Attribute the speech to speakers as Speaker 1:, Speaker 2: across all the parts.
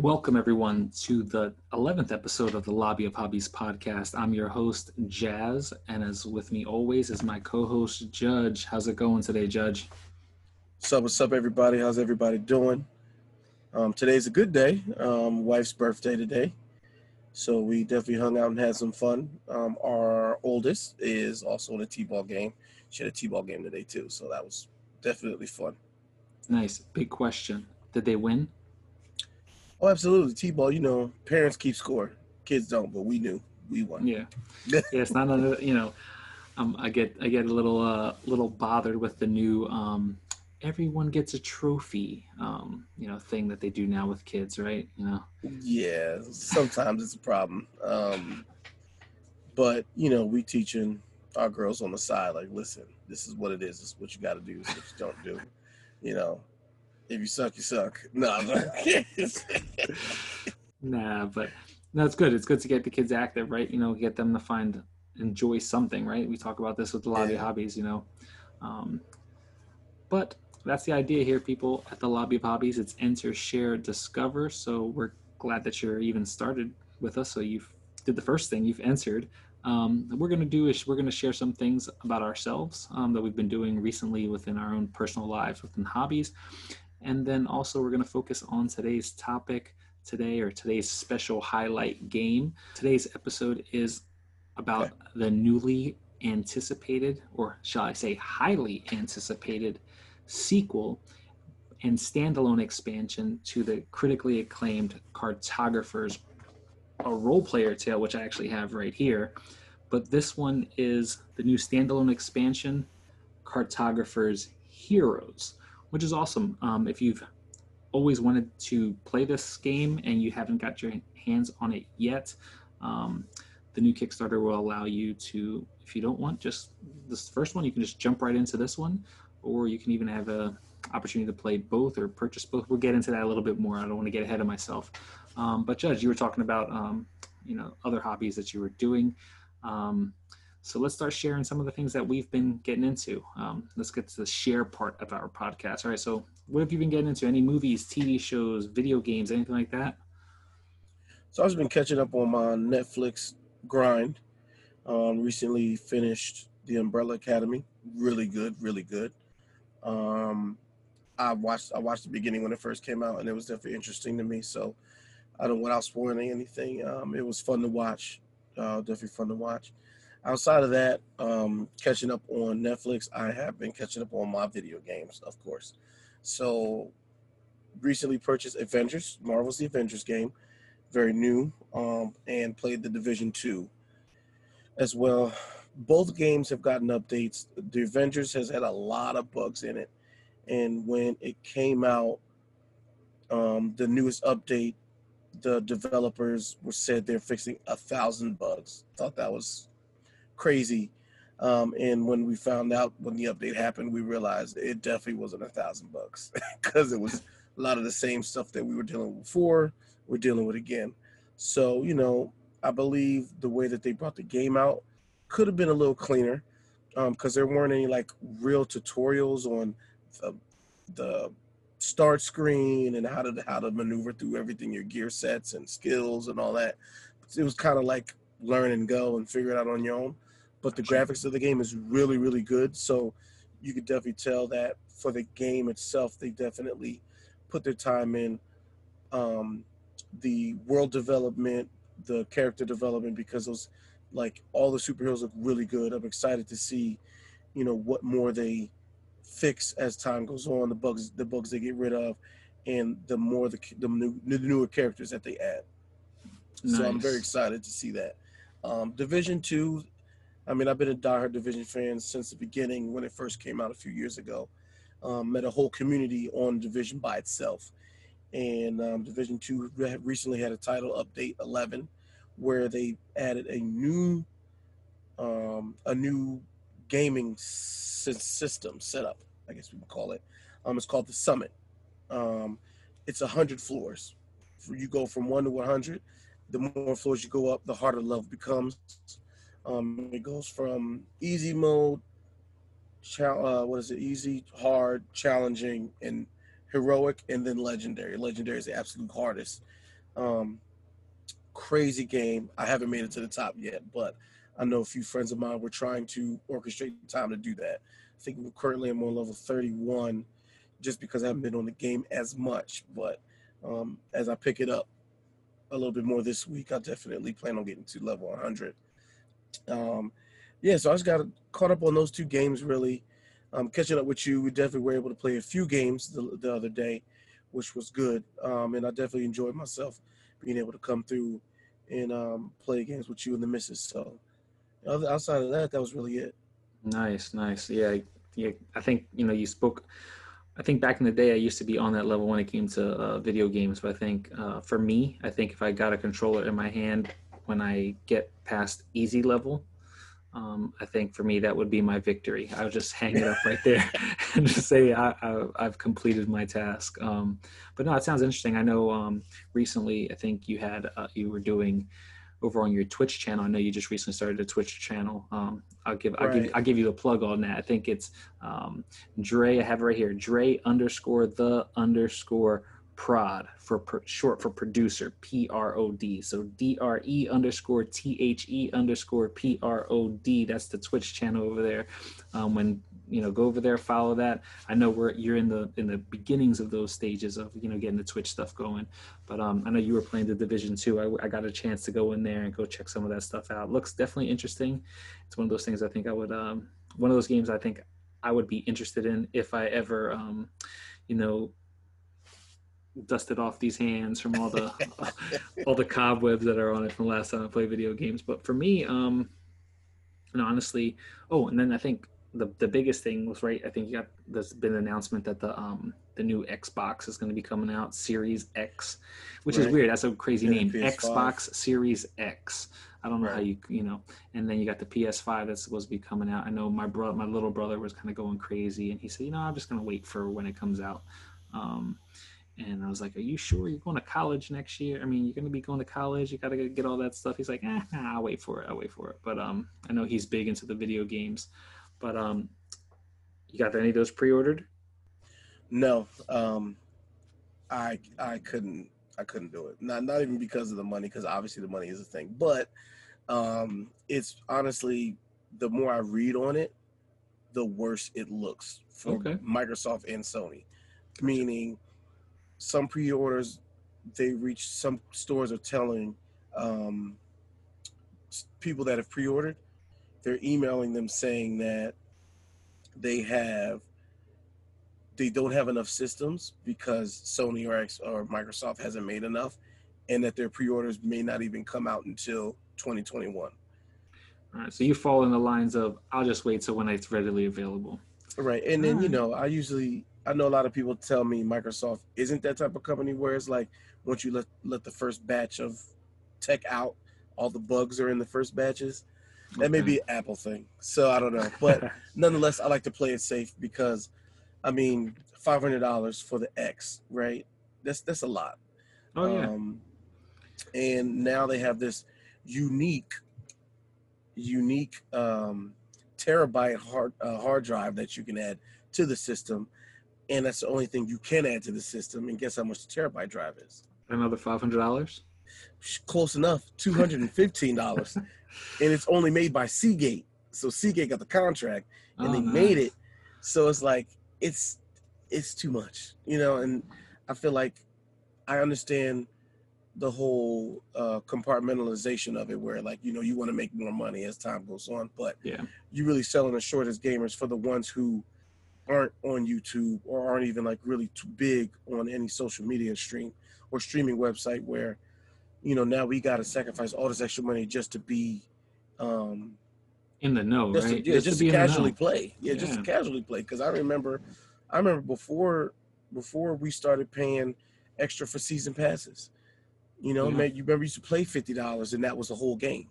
Speaker 1: Welcome, everyone, to the 11th episode of the Lobby of Hobbies podcast. I'm your host, Jazz, and as with me always is my co host, Judge. How's it going today, Judge?
Speaker 2: What's up, what's up, everybody? How's everybody doing? Um, today's a good day. Um, wife's birthday today. So we definitely hung out and had some fun. Um, our oldest is also in a T-ball game. She had a T-ball game today too, so that was definitely fun.
Speaker 1: Nice. Big question. Did they win?
Speaker 2: Oh, absolutely. T-ball, you know, parents keep score. Kids don't, but we knew. We won.
Speaker 1: Yeah. yeah, it's not another, you know, um, I get I get a little uh little bothered with the new um everyone gets a trophy um you know thing that they do now with kids, right? You know.
Speaker 2: Yeah, sometimes it's a problem. Um but, you know, we teaching our girls on the side like, listen, this is what it is. This is what you got to do. This is what you don't do. You know, if you suck, you suck. No,
Speaker 1: nah, but no, it's good. It's good to get the kids active, right? You know, get them to find enjoy something, right? We talk about this with a lot yeah. of hobbies, you know. Um, but that's the idea here, people. At the Lobby of Hobbies, it's enter, share, discover. So we're glad that you're even started with us. So you've did the first thing, you've entered. Um, we're going to do is we're going to share some things about ourselves um, that we've been doing recently within our own personal lives, within hobbies, and then also we're going to focus on today's topic today or today's special highlight game. Today's episode is about okay. the newly anticipated, or shall I say, highly anticipated sequel and standalone expansion to the critically acclaimed Cartographers a Roll Player tale, which I actually have right here. But this one is the new standalone expansion, Cartographers Heroes which is awesome. Um, if you've always wanted to play this game and you haven't got your hands on it yet, um, the new Kickstarter will allow you to, if you don't want just this first one, you can just jump right into this one, or you can even have a opportunity to play both or purchase both. We'll get into that a little bit more. I don't want to get ahead of myself. Um, but Judge, you were talking about um, you know other hobbies that you were doing. So let's start sharing some of the things that we've been getting into. Um, let's get to the share part of our podcast. All right. So what have you been getting into? Any movies, TV shows, video games, anything like that?
Speaker 2: So I've been catching up on my Netflix grind. Um, recently finished The Umbrella Academy. Really good, really good. Um, I watched I watched the beginning when it first came out, and it was definitely interesting to me. So I don't without spoiling anything. Um, it was fun to watch. Uh, definitely fun to watch outside of that, um, catching up on Netflix, I have been catching up on my video games, of course. So, recently purchased Avengers, Marvel's The Avengers game, very new, um, and played the Division 2 as well. Both games have gotten updates. The Avengers has had a lot of bugs in it, and when it came out, um, the newest update, the developers were said they're fixing a thousand bugs. Thought that was crazy. Um, and when we found out when the update happened, we realized it definitely wasn't a thousand bucks because it was a lot of the same stuff that we were dealing with before. We're dealing with again. So you know, I believe the way that they brought the game out could have been a little cleaner because um, there weren't any like real tutorials on the, the start screen and how to how to maneuver through everything, your gear sets and skills and all that. It was kind of like learn and go and figure it out on your own but the graphics of the game is really really good so you could definitely tell that for the game itself they definitely put their time in um, the world development the character development because those like all the superheroes look really good. I'm excited to see you know what more they fix as time goes on the bugs the bugs they get rid of and the more the the, new, the newer characters that they add. Nice. so i'm very excited to see that. Um, division two I mean, I've been a diehard Division fan since the beginning when it first came out a few years ago. Um, met a whole community on Division by itself, and um, Division Two recently had a title update 11, where they added a new, um, a new gaming system setup. I guess we can call it. Um, it's called the Summit. Um, it's a hundred floors. You go from one to 100. The more floors you go up, the harder level becomes. Um, it goes from easy mode, uh, what is it? Easy, hard, challenging, and heroic, and then legendary. Legendary is the absolute hardest. Um, crazy game. I haven't made it to the top yet, but I know a few friends of mine were trying to orchestrate time to do that. I think we're currently I'm on level 31 just because I haven't been on the game as much. But um, as I pick it up a little bit more this week, I definitely plan on getting to level 100. Um, yeah, so I just got caught up on those two games really. Um, catching up with you, we definitely were able to play a few games the, the other day, which was good. Um, and I definitely enjoyed myself being able to come through and um, play games with you and the missus. So outside of that, that was really it.
Speaker 1: Nice, nice. Yeah, yeah. I think you know you spoke. I think back in the day, I used to be on that level when it came to uh, video games. But I think uh, for me, I think if I got a controller in my hand when I get past easy level, um, I think for me that would be my victory. I would just hang it up right there and just say I, have completed my task. Um, but no, it sounds interesting. I know um, recently I think you had uh, you were doing over on your Twitch channel. I know you just recently started a Twitch channel. Um, I'll give right. I'll give I'll give you a plug on that. I think it's um, Dre. I have it right here. Dre underscore the underscore prod for per, short for producer P R O D. So D R E underscore T H E underscore P R O D. That's the Twitch channel over there. Um, when you know go over there follow that i know we're you're in the in the beginnings of those stages of you know getting the twitch stuff going but um i know you were playing the division two I, I got a chance to go in there and go check some of that stuff out looks definitely interesting it's one of those things i think i would um one of those games i think i would be interested in if i ever um you know dusted off these hands from all the all the cobwebs that are on it from the last time I played video games. But for me, um, and honestly, oh, and then I think the the biggest thing was right. I think you got there's been an announcement that the um the new Xbox is going to be coming out, Series X, which right. is weird. That's a crazy yeah, name, PS5. Xbox Series X. I don't know right. how you you know. And then you got the PS5 that's supposed to be coming out. I know my brother, my little brother, was kind of going crazy, and he said, you know, I'm just going to wait for when it comes out. Um, and I was like, "Are you sure you're going to college next year? I mean, you're going to be going to college. You got to get all that stuff." He's like, eh, nah, "I'll wait for it. I'll wait for it." But um, I know he's big into the video games. But um, you got any of those pre-ordered?
Speaker 2: No, um, I I couldn't I couldn't do it. Not not even because of the money, because obviously the money is a thing. But um, it's honestly the more I read on it, the worse it looks for okay. Microsoft and Sony. Meaning, some pre-orders they reach some stores are telling um, people that have pre-ordered they're emailing them saying that they have they don't have enough systems because Sony or X or Microsoft hasn't made enough, and that their pre-orders may not even come out until 2021.
Speaker 1: All right, so you fall in the lines of I'll just wait till when it's readily available.
Speaker 2: Right, and then you know I usually I know a lot of people tell me Microsoft isn't that type of company where it's like once you let let the first batch of tech out, all the bugs are in the first batches. That may be an Apple thing. So I don't know. But nonetheless, I like to play it safe because, I mean, five hundred dollars for the X, right? That's that's a lot.
Speaker 1: Oh yeah. Um,
Speaker 2: and now they have this unique, unique um, terabyte hard uh, hard drive that you can add to the system, and that's the only thing you can add to the system. And guess how much the terabyte drive is?
Speaker 1: Another five hundred dollars.
Speaker 2: Close enough, two hundred and fifteen dollars. and it's only made by Seagate. So Seagate got the contract and oh, they nice. made it. So it's like it's it's too much, you know. And I feel like I understand the whole uh, compartmentalization of it, where like you know you want to make more money as time goes on, but
Speaker 1: yeah,
Speaker 2: you really selling the short as gamers for the ones who aren't on YouTube or aren't even like really too big on any social media stream or streaming website where you know, now we got to sacrifice all this extra money just to be um,
Speaker 1: in the know,
Speaker 2: just
Speaker 1: right?
Speaker 2: To, yeah, just, just to, to casually play. Yeah, yeah, just to casually play. Because I remember, I remember before before we started paying extra for season passes. You know, yeah. man, you remember you used to play fifty dollars and that was a whole game.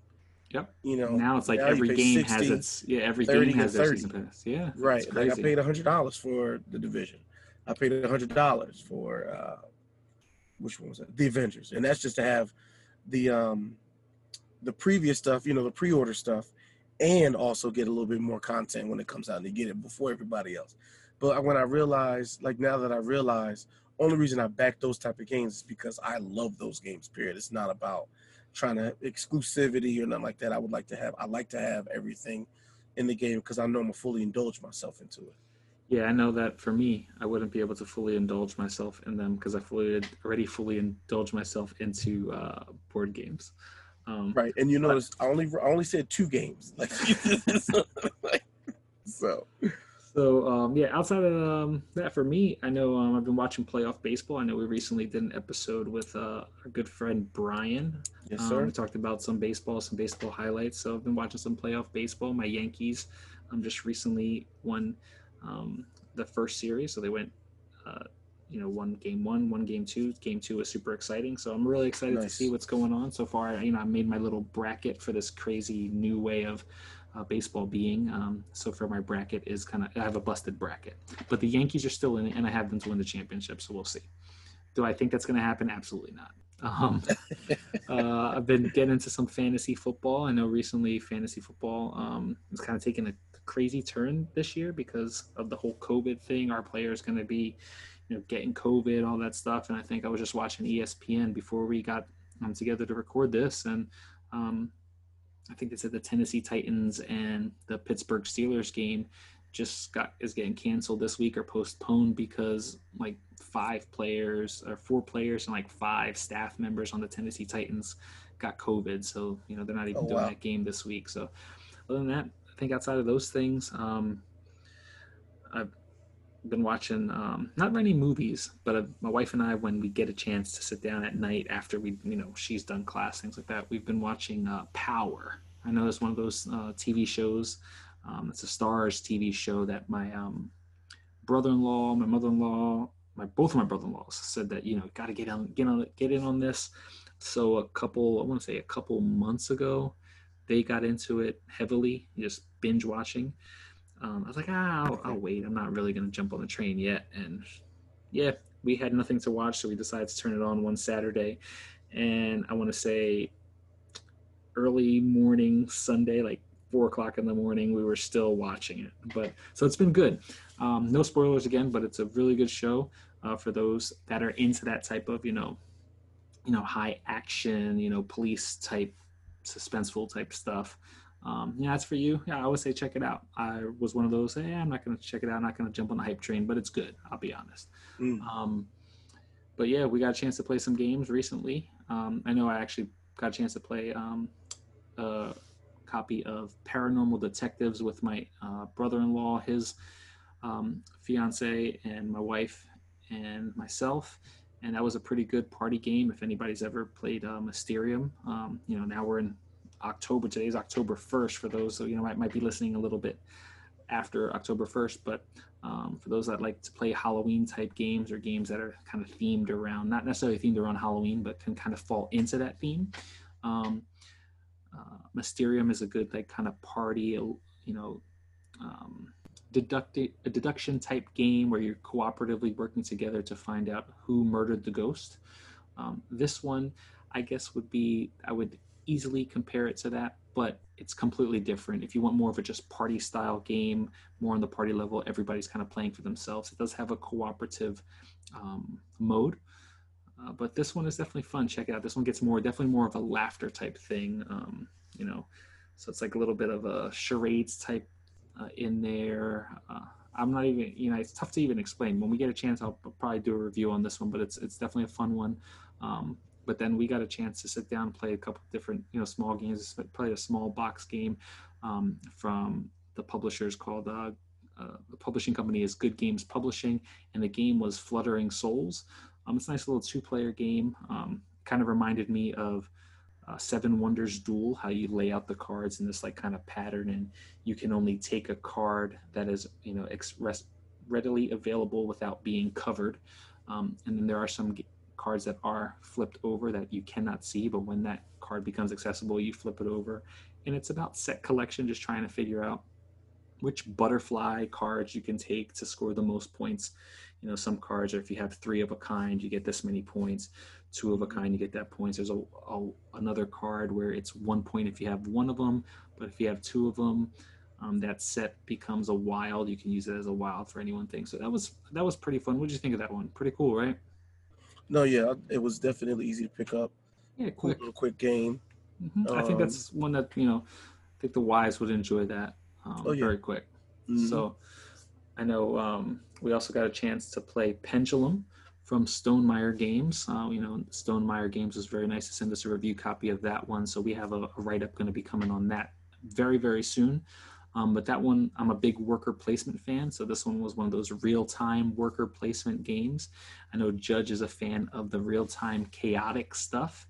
Speaker 1: Yep.
Speaker 2: You know,
Speaker 1: now it's like every game 60, has its yeah every game has their season pass. Yeah.
Speaker 2: Right. Like I paid hundred dollars for the division. I paid hundred dollars for uh, which one was that? The Avengers, and that's just to have the um the previous stuff, you know, the pre-order stuff, and also get a little bit more content when it comes out and get it before everybody else. But when I realized, like now that I realize only reason I back those type of games is because I love those games. Period. It's not about trying to exclusivity or nothing like that. I would like to have. I like to have everything in the game because I know I'm gonna fully indulge myself into it.
Speaker 1: Yeah, I know that for me, I wouldn't be able to fully indulge myself in them because I fully already fully indulge myself into uh, board games.
Speaker 2: Um, right, and you notice I only I only said two games, like
Speaker 1: so. So um, yeah, outside of um, that, for me, I know um, I've been watching playoff baseball. I know we recently did an episode with uh, our good friend Brian.
Speaker 2: Yes, sir.
Speaker 1: we talked about some baseball, some baseball highlights. So I've been watching some playoff baseball. My Yankees um, just recently won um, the first series, so they went. Uh, you know, one game one, one game two. Game two was super exciting, so I'm really excited nice. to see what's going on so far. You know, I made my little bracket for this crazy new way of uh, baseball being. Um, so for my bracket is kind of I have a busted bracket, but the Yankees are still in it, and I have them to win the championship. So we'll see. Do I think that's going to happen? Absolutely not. Um, uh, I've been getting into some fantasy football. I know recently fantasy football um, is kind of taking a crazy turn this year because of the whole COVID thing. Our players going to be, you know, getting COVID, all that stuff. And I think I was just watching ESPN before we got um, together to record this, and um, I think they said the Tennessee Titans and the Pittsburgh Steelers game just got is getting canceled this week or postponed because like five players or four players and like five staff members on the Tennessee Titans got COVID. So, you know, they're not even oh, doing wow. that game this week. So other than that, I think outside of those things, um, I've been watching um, not many movies, but uh, my wife and I, when we get a chance to sit down at night after we, you know, she's done class, things like that, we've been watching uh, Power. I know it's one of those uh, TV shows. Um, it's a Starz TV show that my um, brother-in-law, my mother-in-law, my both of my brother-in-laws said that you know got to get on, get on, get in on this. So a couple, I want to say a couple months ago, they got into it heavily, just binge watching um, I was like, ah, I'll, I'll wait. I'm not really going to jump on the train yet. And yeah, we had nothing to watch, so we decided to turn it on one Saturday. And I want to say early morning Sunday, like four o'clock in the morning, we were still watching it. But so it's been good. Um, no spoilers again, but it's a really good show uh, for those that are into that type of, you know, you know, high action, you know, police type, suspenseful type stuff um, yeah, that's for you. Yeah, I would say check it out. I was one of those. Hey, I'm not going to check it out. I'm not going to jump on the hype train, but it's good. I'll be honest. Mm. Um, but yeah, we got a chance to play some games recently. Um, I know I actually got a chance to play um, a copy of Paranormal Detectives with my uh, brother-in-law, his um, fiance, and my wife and myself. And that was a pretty good party game. If anybody's ever played uh, Mysterium, um, you know, now we're in October. Today is October 1st for those who you know might, might be listening a little bit after October 1st. But um, for those that like to play Halloween type games or games that are kind of themed around, not necessarily themed around Halloween, but can kind of fall into that theme. Um, uh, Mysterium is a good like kind of party, you know, um, deducti- a deduction type game where you're cooperatively working together to find out who murdered the ghost. Um, this one, I guess, would be I would easily compare it to that, but it's completely different. If you want more of a just party style game, more on the party level, everybody's kind of playing for themselves. It does have a cooperative um, mode, uh, but this one is definitely fun. Check it out. This one gets more, definitely more of a laughter type thing. Um, you know, so it's like a little bit of a charades type uh, in there. Uh, I'm not even, you know, it's tough to even explain. When we get a chance, I'll probably do a review on this one, but it's it's definitely a fun one. Um, but then we got a chance to sit down and play a couple different you know small games play a small box game um, from the publishers called uh, uh, the publishing company is good games publishing and the game was fluttering souls. Um, it's a nice little two player game um, kind of reminded me of uh, seven wonders duel how you lay out the cards in this like kind of pattern and you can only take a card that is you know express readily available without being covered. Um, and then there are some cards that are flipped over that you cannot see, but when that card becomes accessible, you flip it over. And it's about set collection, just trying to figure out which butterfly cards you can take to score the most points. You know, some cards are if you have three of a kind, you get this many points. Two of a kind, you get that points. There's a, a another card where it's one point if you have one of them, but if you have two of them, um, that set becomes a wild. You can use it as a wild for any one thing. So that was that was pretty fun. What did you think of that one? Pretty cool, right?
Speaker 2: No, yeah, it was definitely easy to pick up.
Speaker 1: Yeah, quick.
Speaker 2: Quick, quick game.
Speaker 1: Mhm. I think
Speaker 2: Um,
Speaker 1: that's one that you know. I think the wise would enjoy that um,
Speaker 2: Oh, yeah.
Speaker 1: very quick.
Speaker 2: Mhm.
Speaker 1: So I know um, we also got a chance to play Pendulum from Stonemaier Games. Uh, you know, Stonemaier Games was very nice to send us a review copy of that one. So we have a, a write up going to be coming on that very, very soon. Um, but that one, I'm a big worker placement fan. So this one was one of those real time worker placement games. I know Judge is a fan of the real time chaotic stuff.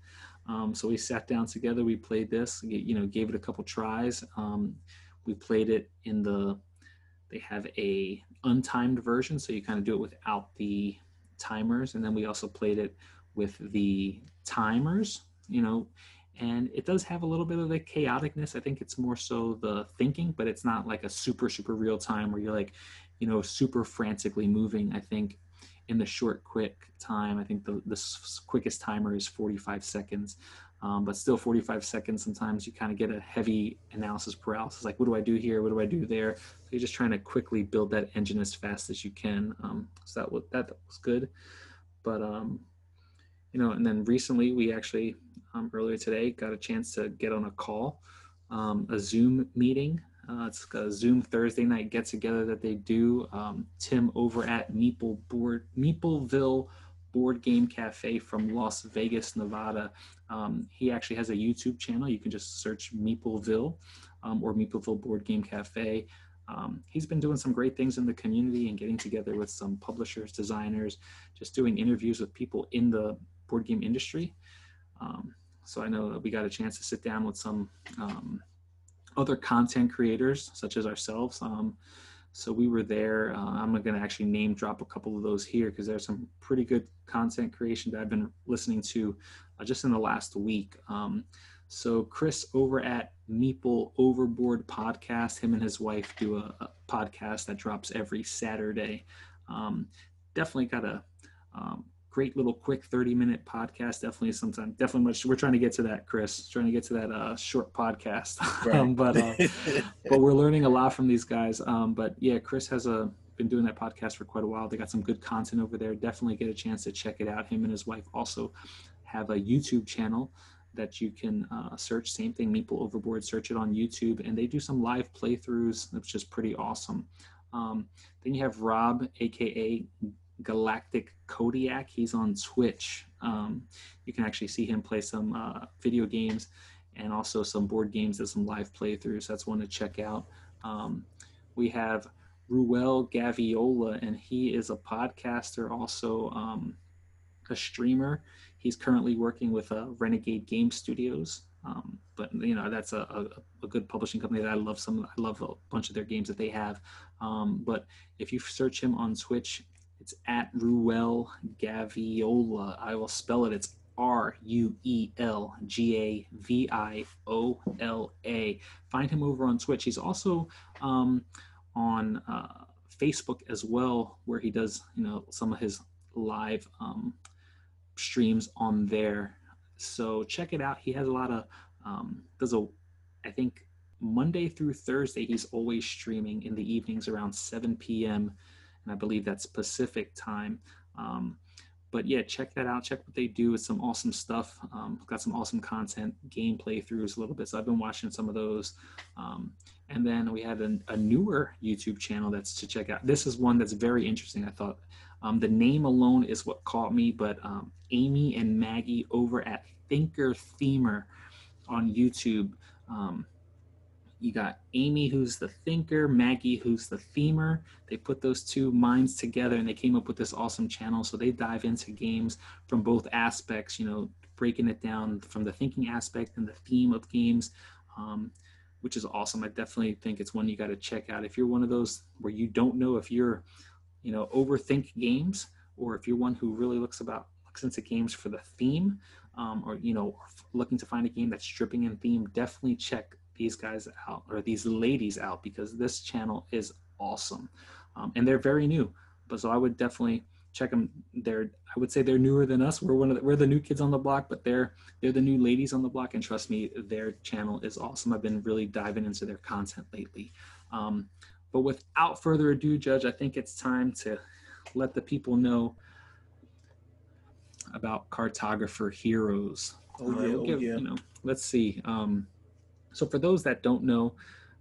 Speaker 1: Um, so we sat down together, we played this, you know, gave it a couple tries. Um, we played it in the they have a untimed version so you kind of do it without the timers and then we also played it with the timers you know and it does have a little bit of the chaoticness. I think it's more so the thinking but it's not like a super super real time where you're like you know super frantically moving. I think in the short quick time i think the, the quickest timer is 45 seconds um, but still 45 seconds sometimes you kind of get a heavy analysis paralysis like what do i do here? What do i do there? So you're just trying to quickly build that engine as fast as you can um, so that was that was good. But um, you know and then recently we actually um, earlier today got a chance to get on a call um, a zoom meeting. Uh, it's a zoom thursday night get together that they do. Um, tim over at meeple board meepleville board game cafe from las vegas nevada. Um, he actually has a youtube channel. You can just search meepleville um, or meepleville board game cafe. Um, he's been doing some great things in the community and getting together with some publishers designers just doing interviews with people in the board game industry. Um, so i know that we got a chance to sit down with some um, other content creators such as ourselves. Um, so we were there. Uh, i'm going to actually name drop a couple of those here because there's some pretty good content creation that i've been listening to uh, just in the last week. Um, so Chris over at Meeple Overboard podcast, him and his wife do a, a podcast that drops every Saturday. Um, definitely got a um, great little quick 30 minute podcast. Definitely sometime, definitely much. We're trying to get to that, Chris, trying to get to that uh, short podcast. um, but, uh, but we're learning a lot from these guys. Um, but yeah, Chris has a, been doing that podcast for quite a while. They got some good content over there. Definitely get a chance to check it out. Him and his wife also have a YouTube channel that you can uh, search. Same thing, Meeple Overboard. Search it on YouTube, and they do some live playthroughs. That's just pretty awesome. Um, then you have Rob, aka Galactic Kodiak. He's on Twitch. Um, you can actually see him play some uh, video games and also some board games and some live playthroughs. That's one to check out. Um, we have Ruel Gaviola, and he is a podcaster, also um, a streamer. He's currently working with uh, Renegade Game Studios, um, but you know that's a, a, a, good publishing company that I love. Some I love a bunch of their games that they have. Um, but if you search him on Twitch, it's at Ruel Gaviola. I will spell it. It's R U E L G A V I O L A. Find him over on Twitch. He's also um, on uh, Facebook as well, where he does you know some of his live um, streams on there. So check it out. He has a lot of um, does a I think Monday through Thursday he's always streaming in the evenings around 7 p.m. and I believe that's Pacific time. Um, but yeah, check that out. Check what they do. It's some awesome stuff. Um, got some awesome content, game playthroughs a little bit. So I've been watching some of those. Um, and then we had a, a, newer YouTube channel that's to check out. This is one that's very interesting. I thought um, the name alone is what caught me, but um, Amy and Maggie over at Thinker Themer on YouTube. Um, you got Amy, who's the thinker, Maggie, who's the themer. They put those two minds together and they came up with this awesome channel. So they dive into games from both aspects, you know, breaking it down from the thinking aspect and the theme of games, um, which is awesome. I definitely think it's one you got to check out. If you're one of those where you don't know if you're, you know, overthink games or if you're one who really looks about looks into games for the theme, um, or you know, looking to find a game that's stripping in theme, definitely check these guys out or these ladies out because this channel is awesome. Um, and they're very new. But so i would definitely check them they're i would say they're newer than us. We're one of the, we're the new kids on the block but they're they're the new ladies on the block. And trust me their channel is awesome. I've been really diving into their content lately. Um, but without further ado judge i think it's time to let the people know about cartographer heroes.
Speaker 2: Oh
Speaker 1: Uh,
Speaker 2: yeah,
Speaker 1: we'll
Speaker 2: oh
Speaker 1: give-
Speaker 2: yeah.
Speaker 1: You know, let's see. Um, so for those that don't know,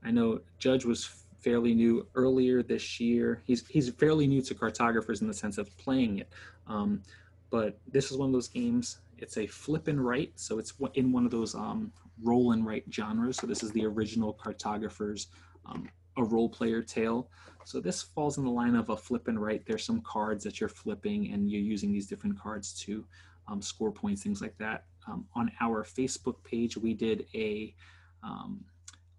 Speaker 1: I know Judge was fairly new earlier this year. He's he's fairly new to cartographers in the sense of playing it. Um, but this is one of those games. It's a flip and write, so it's in one of those um, roll and write genres. So this is the original cartographers, um, a Roll Player tale. So this falls in the line of a flip and write. There's some cards that you're flipping, and you're using these different cards to um, score points, things like that. Um, on our Facebook page, we did a um,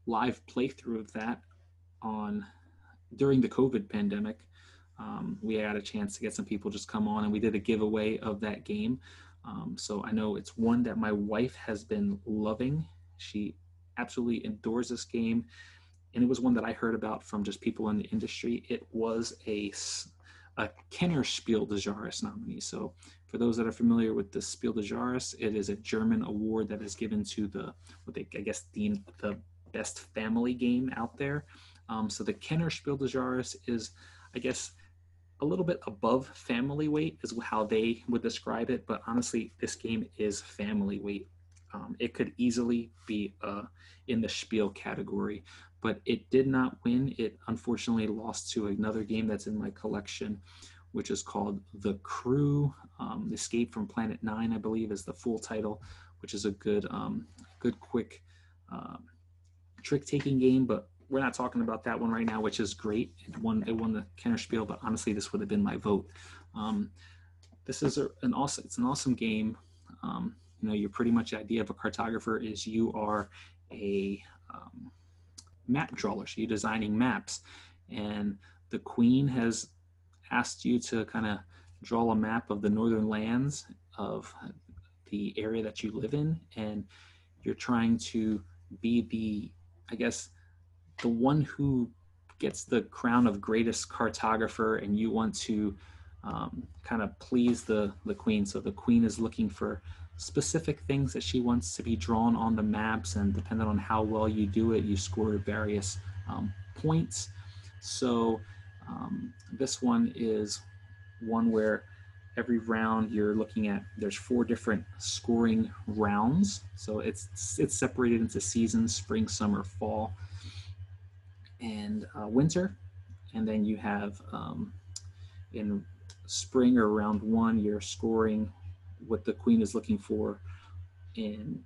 Speaker 1: live playthrough of that on during the COVID pandemic. Um, we had a chance to get some people just come on, and we did a giveaway of that game. Um, so I know it's one that my wife has been loving. She absolutely adores this game, and it was one that I heard about from just people in the industry. It was a Kenner Spiel des Jahres nominee. So for those that are familiar with the Spiel des Jahres, it is a German award that is given to the what they I guess the the best family game out there. Um, so the Kenner Spiel des Jahres is, I guess, a little bit above family weight is how they would describe it. But honestly, this game is family weight. Um, it could easily be uh, in the Spiel category, but it did not win. It unfortunately lost to another game that's in my collection, which is called The Crew. Um, Escape from Planet Nine, I believe, is the full title, which is a good, um, good, quick um, trick-taking game. But we're not talking about that one right now, which is great. It won, it won the Kenner Spiel, but honestly, this would have been my vote. Um, this is a, an awesome, it's an awesome game. Um, you know, you're pretty much the idea of a cartographer is you are a um, map drawer, so you're designing maps, and the Queen has asked you to kind of draw a map of the northern lands of the area that you live in, and you're trying to be the, I guess, the one who gets the crown of greatest cartographer, and you want to um, kind of please the the queen. So the queen is looking for specific things that she wants to be drawn on the maps, and depending on how well you do it, you score various um, points. So um, this one is one where every round you're looking at there's four different scoring rounds. So it's it's separated into seasons spring summer fall and uh, winter. And then you have um, in spring or round one you're scoring what the queen is looking for in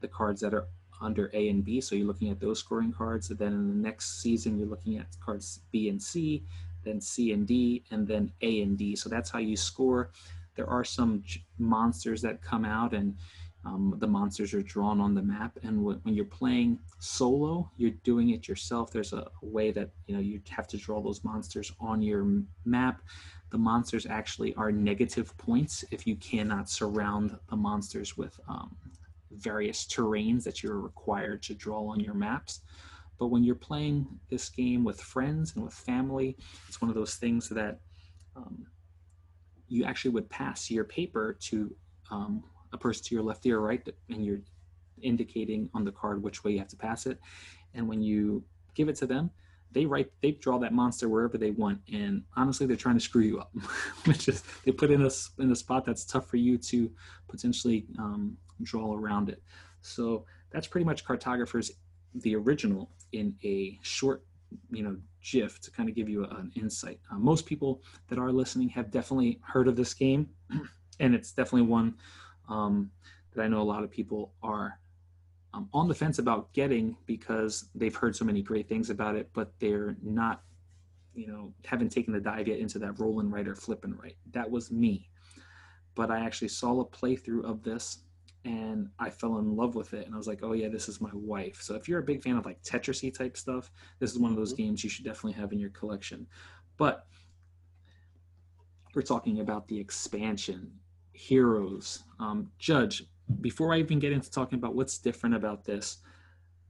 Speaker 1: the cards that are under A and B. So you're looking at those scoring cards. And then in the next season, you're looking at cards B and C, then C and D, and then A and D. So that's how you score. There are some monsters that come out, and um, the monsters are drawn on the map. And wh- when you're playing solo, you're doing it yourself. There's a, a way that you know you have to draw those monsters on your map. The monsters actually are negative points if you cannot surround the monsters with um, various terrains that you're required to draw on your maps. But when you're playing this game with friends and with family, it's one of those things that um, you actually would pass your paper to um, a person to your left or right, and you're indicating on the card which way you have to pass it. And when you give it to them, they write, they draw that monster wherever they want. And honestly, they're trying to screw you up, which is they put in a in a spot that's tough for you to potentially um, draw around it. So that's pretty much cartographers, the original in a short, you know, GIF to kind of give you a- an insight. Uh, most people that are listening have definitely heard of this game, and it's definitely one um, that I know a lot of people are um, on the fence about getting because they've heard so many great things about it, but they're not, you know, haven't taken the dive yet into that roll and write or flip and write. That was me. But I actually saw a playthrough of this and I fell in love with it. And I was like, oh, yeah, this is my wife. So if you're a big fan of like Tetrisy type stuff, this is one of those games you should definitely have in your collection. But we're talking about the expansion, heroes. Um, Judge, before I even get into talking about what's different about this,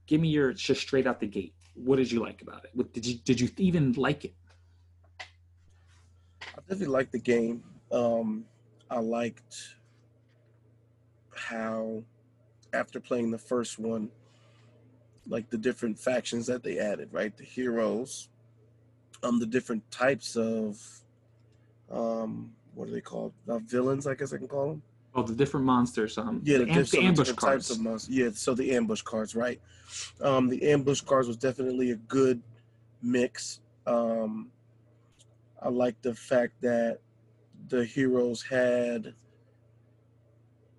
Speaker 1: give me your just straight out the gate. What did you like about it? What, did you did you even like it?
Speaker 2: I definitely liked the game. Um, I liked how, after playing the first one, like the different factions that they added, right? The heroes, um, the different types of um, what are they called? Uh, villains, I guess I can call them.
Speaker 1: Oh, the different monsters. Um,
Speaker 2: Yeah,
Speaker 1: the,
Speaker 2: the,
Speaker 1: am- the
Speaker 2: so the
Speaker 1: ambush
Speaker 2: different
Speaker 1: cards.
Speaker 2: types of monsters. Yeah, so the ambush cards, right? Um, the ambush cards was definitely a good mix. Um, I like the fact that the heroes had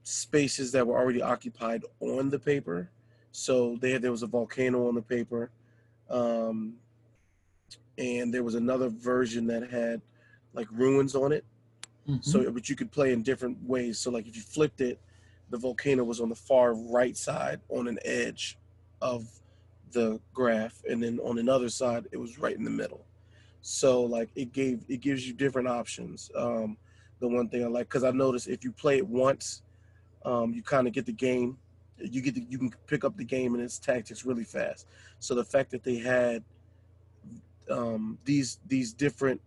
Speaker 2: spaces that were already occupied on the paper. So they had, there was a volcano on the paper, um, and there was another version that had like ruins on it.
Speaker 1: Mhm.
Speaker 2: So, but you could play in different ways. So, like if you flipped it, the volcano was on the far right side on an edge of the graph, and then on another side, it was right in the middle. So, like it gave it gives you different options. Um, the one thing I like because I noticed if you play it once, um, you kind of get the game. You get the, you can pick up the game and its tactics really fast. So the fact that they had um, these these different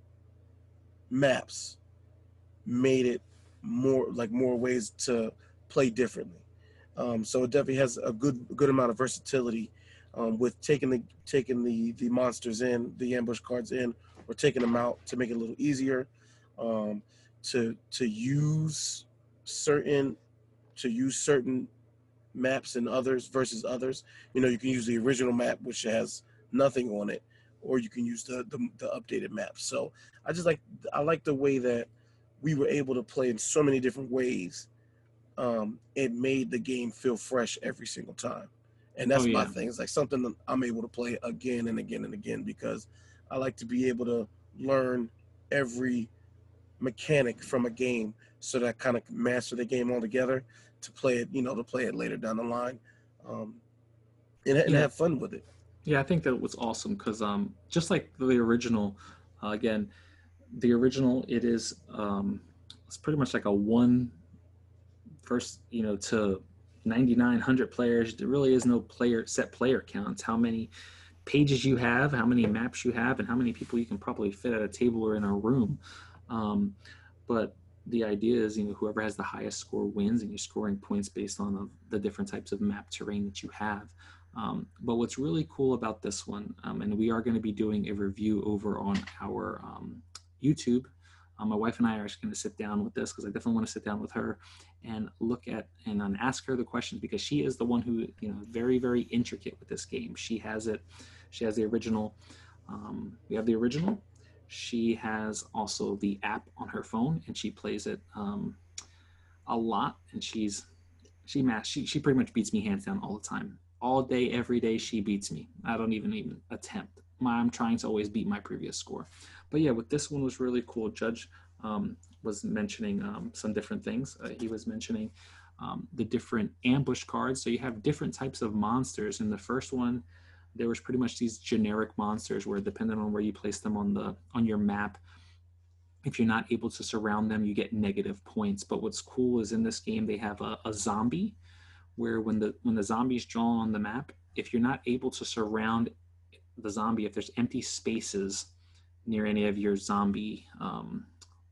Speaker 2: maps made it more like more ways to play differently. Um, so it definitely has a good good amount of versatility um, with taking the taking the the monsters in, the ambush cards in, or taking them out to make it a little easier um, to to use certain to use certain maps and others versus others. You know, you can use the original map which has nothing on it, or you can use the the, the updated map. So I just like I like the way that we were able to play in so many different ways. Um, it made the game feel fresh every single time, and that's
Speaker 1: Oh,
Speaker 2: my thing. It's like something that I'm able to play again and again and again because I like to be able to learn every mechanic from a game so that I kind of master the game altogether to play it, you know, to play it later down the line, um, and, and
Speaker 1: Yeah.
Speaker 2: have fun with it.
Speaker 1: Yeah, I think that was awesome because um, just like the original, uh, again, the original it is um, it's pretty much like a one first, you know, to 9900 players. There really is no player set player counts. How many pages you have, how many maps you have, and how many people you can probably fit at a table or in a room. Um, but the idea is, you know, whoever has the highest score wins, and you're scoring points based on the, the different types of map terrain that you have. Um, but what's really cool about this one, um, and we are going to be doing a review over on our um, YouTube. Um, my wife and I are just going to sit down with this because I definitely want to sit down with her and look at and um, ask her the questions because she is the one who, you know, very very intricate with this game. She has it. She has the original. Um, we have the original. She has also the app on her phone, and she plays it um, a lot. And she's she mas- she she pretty much beats me hands down all the time all day, every day, she beats me. I don't even even attempt. I'm trying to always beat my previous score. But yeah, with this one was really cool. Judge um, was mentioning um, some different things. Uh, he was mentioning um, the different ambush cards. So you have different types of monsters. In the first one, there was pretty much these generic monsters where depending on where you place them on the on your map, if you're not able to surround them, you get negative points. But what's cool is in this game they have a, a zombie where when the when the zombie is drawn on the map, if you're not able to surround the zombie, if there's empty spaces near any of your zombie um,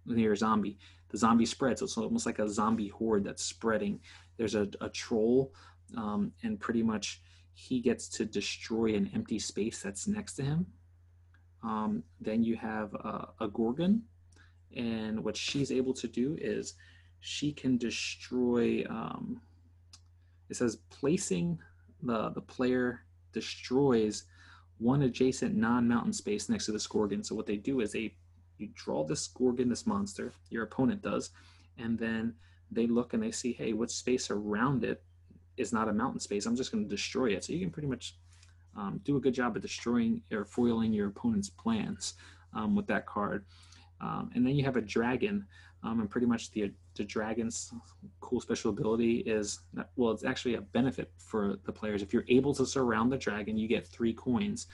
Speaker 1: near zombie, the zombie spreads. So it's almost like a zombie horde that's spreading. There's a, a troll, um, and pretty much he gets to destroy an empty space that's next to him. Um, then you have a, a gorgon, and what she's able to do is she can destroy. Um, it says placing the the player destroys one adjacent non-mountain space next to the gorgon. So what they do is they you draw this gorgon, this monster, your opponent does, and then they look and they see, hey, what space around it is not a mountain space. I'm just going to destroy it. So you can pretty much um, do a good job of destroying or foiling your opponent's plans um, with that card. Um, and then you have a dragon, um, and pretty much the the dragon's cool special ability is well, it's actually a benefit for the players. If you're able to surround the dragon, you get three coins.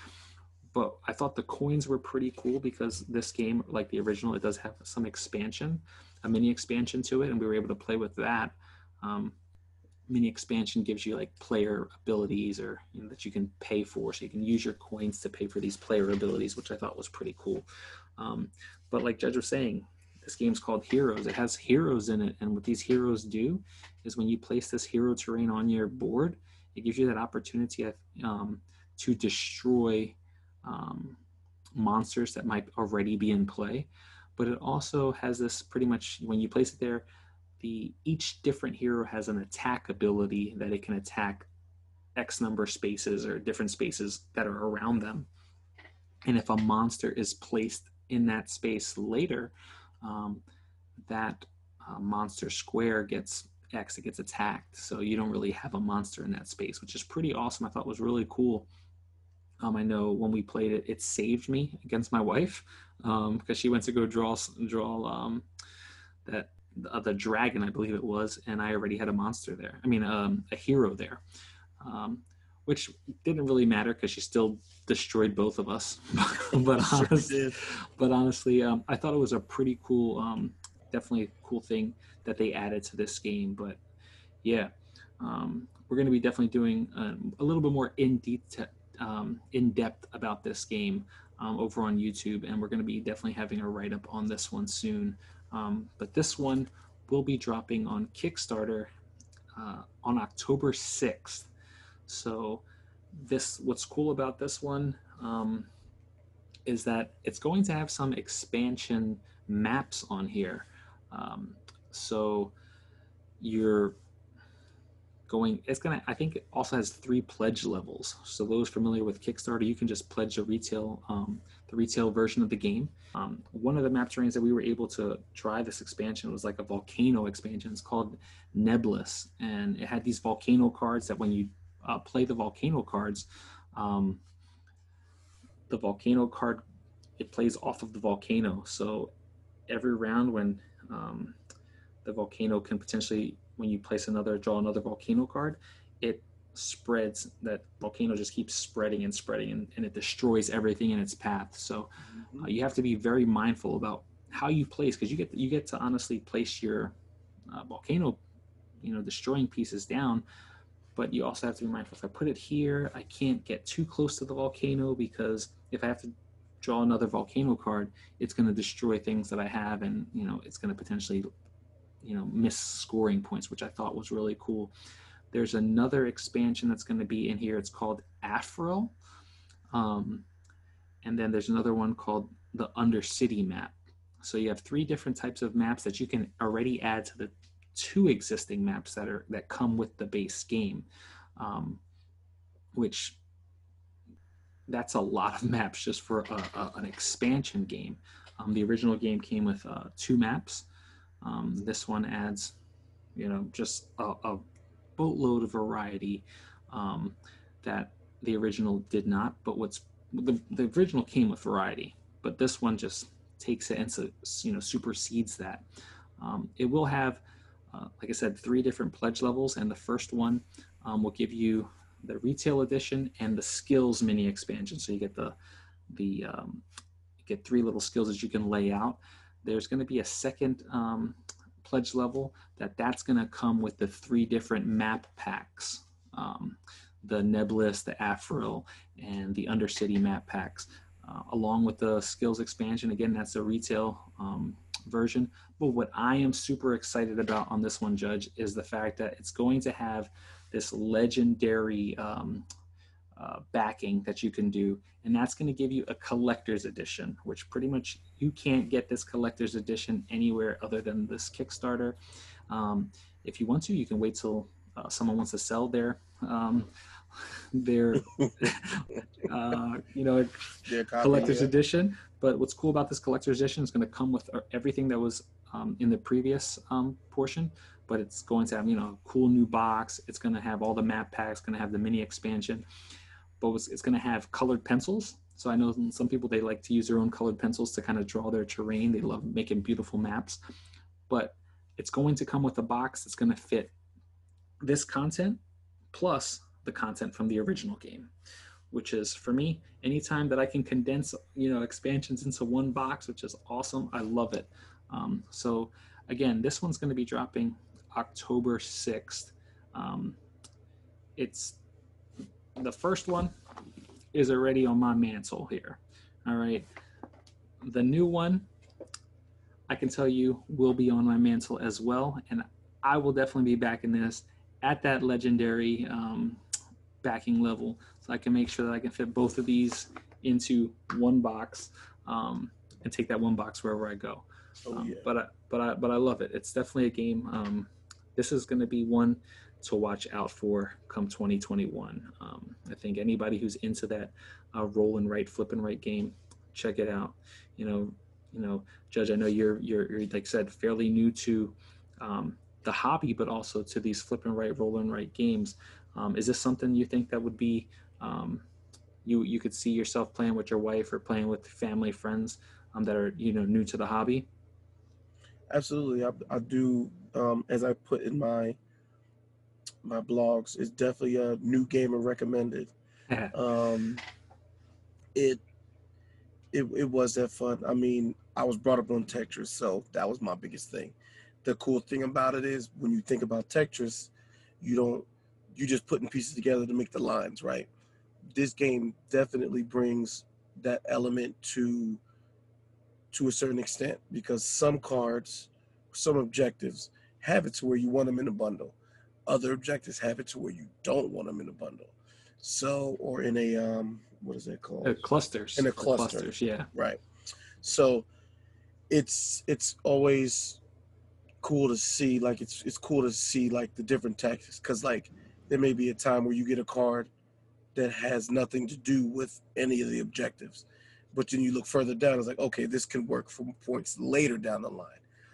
Speaker 1: But I thought the coins were pretty cool because this game, like the original, it does have some expansion, a mini expansion to it, and we were able to play with that. Um, mini expansion gives you like player abilities or you know, that you can pay for so you can use your coins to pay for these player abilities which i thought was pretty cool um, but like judge was saying this game's called heroes it has heroes in it and what these heroes do is when you place this hero terrain on your board it gives you that opportunity um, to destroy um, monsters that might already be in play but it also has this pretty much when you place it there, the each different hero has an attack ability that it can attack X number spaces or different spaces that are around them. And if a monster is placed in that space later, um, that uh, monster square gets X, it gets attacked. So you don't really have a monster in that space, which is pretty awesome. I thought was really cool. Um, I know when we played it, it saved me against my wife because um, she went to go draw draw um, that uh, the dragon, I believe it was, and I already had a monster there. I mean, um, a hero there, um, which didn't really matter because she still destroyed both of us. but honestly, but honestly, um, I thought it was a pretty cool, um, definitely a cool thing that they added to this game. But yeah, um, we're going to be definitely doing a, a little bit more in detail. Um, in depth about this game um, over on YouTube, and we're going to be definitely having a write up on this one soon. Um, but this one will be dropping on Kickstarter uh, on October 6th. So this, what's cool about this one um, is that it's going to have some expansion maps on here. Um, so you're going it's gonna i think it also has three pledge levels. So those familiar with kickstarter you can just pledge a retail um, the retail version of the game. Um, one of the map terrains that we were able to try this expansion was like a volcano expansion. It's called Nebblis and it had these volcano cards that when you uh, play the volcano cards um, the volcano card it plays off of the volcano so every round when um, the volcano can potentially when you place another draw another volcano card it spreads that volcano just keeps spreading and spreading and, and it destroys everything in its path so mm-hmm. uh, you have to be very mindful about how you place because you get you get to honestly place your uh, volcano you know destroying pieces down but you also have to be mindful if i put it here i can't get too close to the volcano because if i have to draw another volcano card it's going to destroy things that i have and you know it's going to potentially you know miss scoring points, which I thought was really cool. There's another expansion that's going to be in here. It's called Affril, um, and then there's another one called the Undercity map. So you have three different types of maps that you can already add to the two existing maps that are that come with the base game, um, which that's a lot of maps just for a, a, an expansion game. Um, the original game came with uh, two maps, um, this one adds, you know, just a, a boatload of variety um, that the original did not. But what's the, the original came with variety, but this one just takes it and so, you know supersedes that. Um, it will have, uh, like I said, three different pledge levels, and the first one um, will give you the retail edition and the skills mini expansion. So you get the the um, you get three little skills that you can lay out. There's going to be a second um, pledge level that that's going to come with the three different map packs. Um, the Nebblis the Affril and the undercity map packs uh, along with the skills expansion. Again that's a retail um, version. But what i am super excited about on this one judge is the fact that it's going to have this legendary um, uh, backing that you can do and that's going to give you a collector's edition which pretty much you can't get this collector's edition anywhere other than this kickstarter. Um, if you want to you can wait till uh, someone wants to sell their um, their uh, you know collector's yeah. edition but what's cool about this collector's edition is going to come with everything that was um, in the previous um, portion but it's going to have you know a cool new box it's going to have all the map packs going to have the mini expansion but it's going to have colored pencils. So I know some people they like to use their own colored pencils to kind of draw their terrain. They love making beautiful maps, but it's going to come with a box that's going to fit this content plus the content from the original game, which is for me anytime that I can condense you know expansions into one box, which is awesome. I love it. Um, so again, this one's going to be dropping October sixth. Um, it's the first one is already on my mantle here. All right. The new one, I can tell you, will be on my mantle as well. And I will definitely be backing this at that legendary um, backing level. So I can make sure that I can fit both of these into one box. Um, and take that one box wherever I go.
Speaker 2: Oh
Speaker 1: Um. But I, but I but I love it. It's definitely a game. Um, this is going to be one to watch out for come 2021. Um, I think anybody who's into that uh, roll and write, flip and write game, check it out. You know, you know, Judge. I know you're you're, you're like I said, fairly new to um, the hobby, but also to these flip and write, roll and write games. Um, is this something you think that would be um, you you could see yourself playing with your wife or playing with family friends um, that are you know new to the hobby?
Speaker 2: Absolutely. I, I do um, as I put in my my blogs, it's definitely a new gamer recommended. Um, it it it was that fun. I mean, I was brought up on Tetris, so that was my biggest thing. The cool thing about it is when you think about Tetris, you don't you're just putting pieces together to make the lines, right? This game definitely brings that element to to a certain extent because some cards, some objectives have it to where you want them in a bundle. Other objectives have it to where you don't want them in a bundle. So, or in a um, what is that called?
Speaker 1: Uh, clusters.
Speaker 2: In a cluster.
Speaker 1: Clusters, yeah.
Speaker 2: right so it's it's always cool to see like it's it's cool to see like the different tactics because like there may be a time where you get a card that has nothing to do with any of the objectives. But then you look further down it's like okay this can work for points later down the line.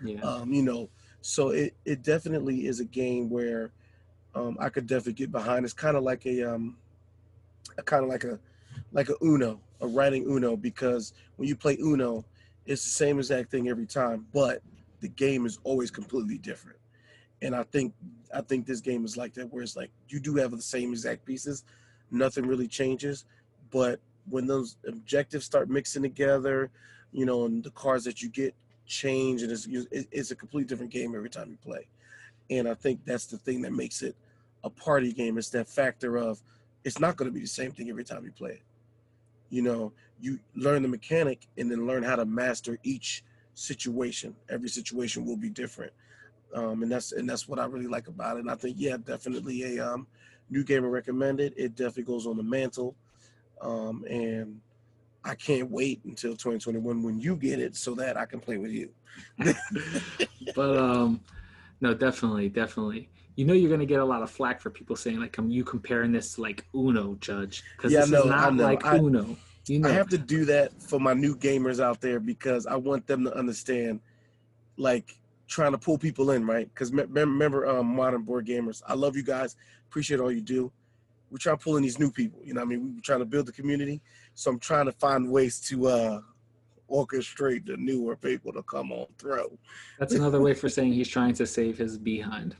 Speaker 1: Yeah.
Speaker 2: um, you know so it, it definitely is a game where um, i could definitely get behind. It's kind of like a um a kind of like a like a uno a writing uno because when you play uno it's the same exact thing every time but the game is always completely different. And i think i think this game is like that where it's like you do have the same exact pieces nothing really changes. But when those objectives start mixing together you know and the cards that you get change and it's it's a completely different game every time you play. And i think that's the thing that makes it a party game it's that factor of it's not going to be the same thing every time you play it. You know you learn the mechanic and then learn how to master each situation. Every situation will be different. Um, and that's and that's what i really like about it. And i think yeah definitely a um, new gamer recommended it definitely goes on the mantle um, and i can't wait until 2021 when you get it so that i can play with you
Speaker 1: but um, no, definitely, definitely. You know, you're gonna get a lot of flack for people saying like, "Come, you comparing this to like Uno, Judge?" Because
Speaker 2: Yeah,
Speaker 1: this
Speaker 2: know,
Speaker 1: is not like
Speaker 2: I-
Speaker 1: Uno. You know,
Speaker 2: I have to do that for my new gamers out there because I want them to understand, like trying to pull people in, right? Because remember, um, modern board gamers, I love you guys, appreciate all you do. We're trying to pull in these new people. You know, what I mean, we're trying to build the community, so I'm trying to find ways to uh, orchestrate the newer people to come on through.
Speaker 1: that's another way for saying he's trying to save his behind.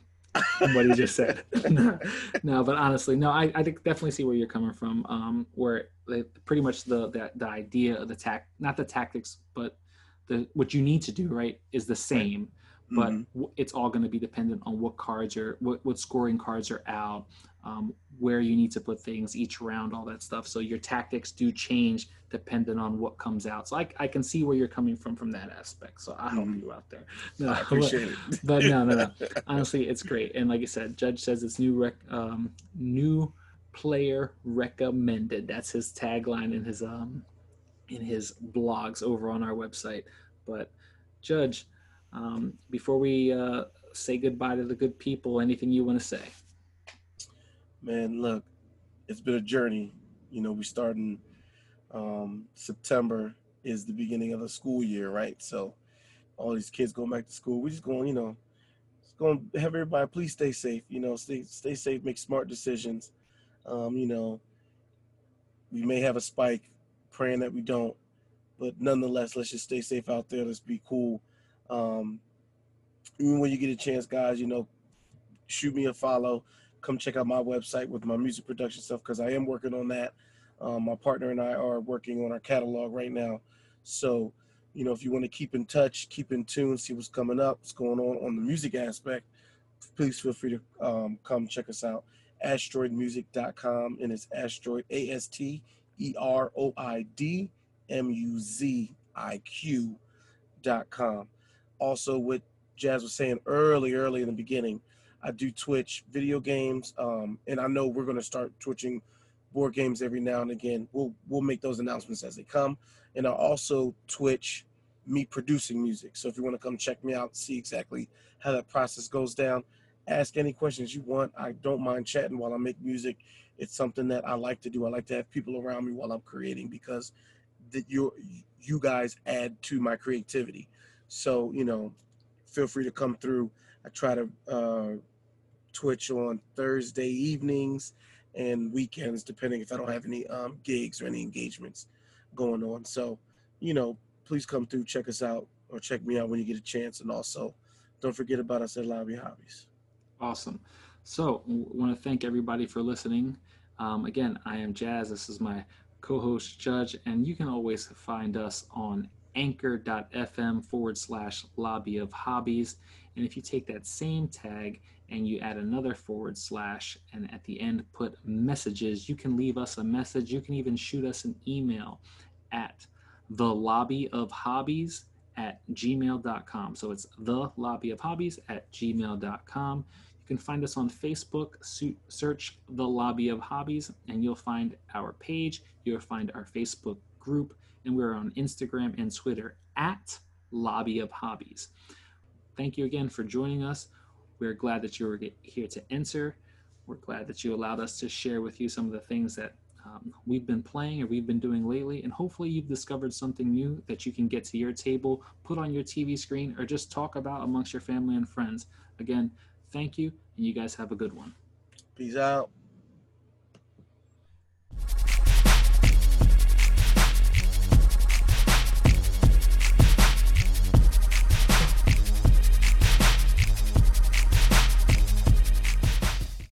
Speaker 1: what he just said. no, but honestly, no, I, I definitely see where you're coming from. Um, where the, pretty much the, the the idea of the tact, not the tactics, but the what you need to do right is the same, but
Speaker 2: Mhm.
Speaker 1: it's all going to be dependent on what cards are, what what scoring cards are out, um, where you need to put things each round, all that stuff. So your tactics do change dependent on what comes out. So I, I can see where you're coming from from that aspect. So I help
Speaker 2: Mhm.
Speaker 1: you out there. No,
Speaker 2: I
Speaker 1: but-
Speaker 2: appreciate it.
Speaker 1: but no, no, no. honestly it's great and like i said judge says it's new rec um new player recommended that's his tagline in his um in his blogs over on our website but judge um before we uh say goodbye to the good people anything you want to say?
Speaker 2: Man look it's been a journey. You know we starting um september is the beginning of the school year right? So all these kids going back to school we're just going you know going to have everybody please stay safe you know stay stay safe make smart decisions. Um you know we may have a spike praying that we don't but nonetheless let's just stay safe out there let's be cool um even when you get a chance guys you know shoot me a follow come check out my website with my music production stuff because I am working on that. Um, my partner and I are working on our catalog right now. So, you know, if you want to keep in touch, keep in tune, see what's coming up, what's going on on the music aspect, please feel free to um, come check us out. Asteroidmuziq.com and it's Asteroid A S T E R O I D M U Z I Q dot com. Also, what Jazz was saying early, early in the beginning, I do Twitch video games, um, and I know we're going to start twitching board games every now and again. We'll we'll make those announcements as they come, and I also Twitch me producing music. So if you want to come check me out, see exactly how that process goes down, ask any questions you want. I don't mind chatting while I make music. It's something that I like to do. I like to have people around me while I'm creating because that you you guys add to my creativity. So you know, feel free to come through. I try to uh, Twitch on Thursday evenings and weekends, depending if I don't have any um, gigs or any engagements going on. So, you know, please come through, check us out, or check me out when you get a chance. And also, don't forget about us at Lobby Hobbies.
Speaker 1: Awesome. So, want to thank everybody for listening. Um, again, I am Jazz. This is my co host, Judge, and you can always find us on anchor.fm forward slash lobby of hobbies. And if you take that same tag and you add another forward slash and at the end put messages, you can leave us a message. You can even shoot us an email at the lobby of hobbies at gmail.com. So it's the lobby of hobbies at gmail.com. You can find us on Facebook, search the lobby of hobbies, and you'll find our page. You'll find our Facebook group, and we're on Instagram and Twitter at lobby of hobbies. Thank you again for joining us. We're glad that you were here to answer. We're glad that you allowed us to share with you some of the things that um, we've been playing or we've been doing lately. And hopefully, you've discovered something new that you can get to your table, put on your TV screen, or just talk about amongst your family and friends. Again, thank you, and you guys have a good one.
Speaker 2: Peace out.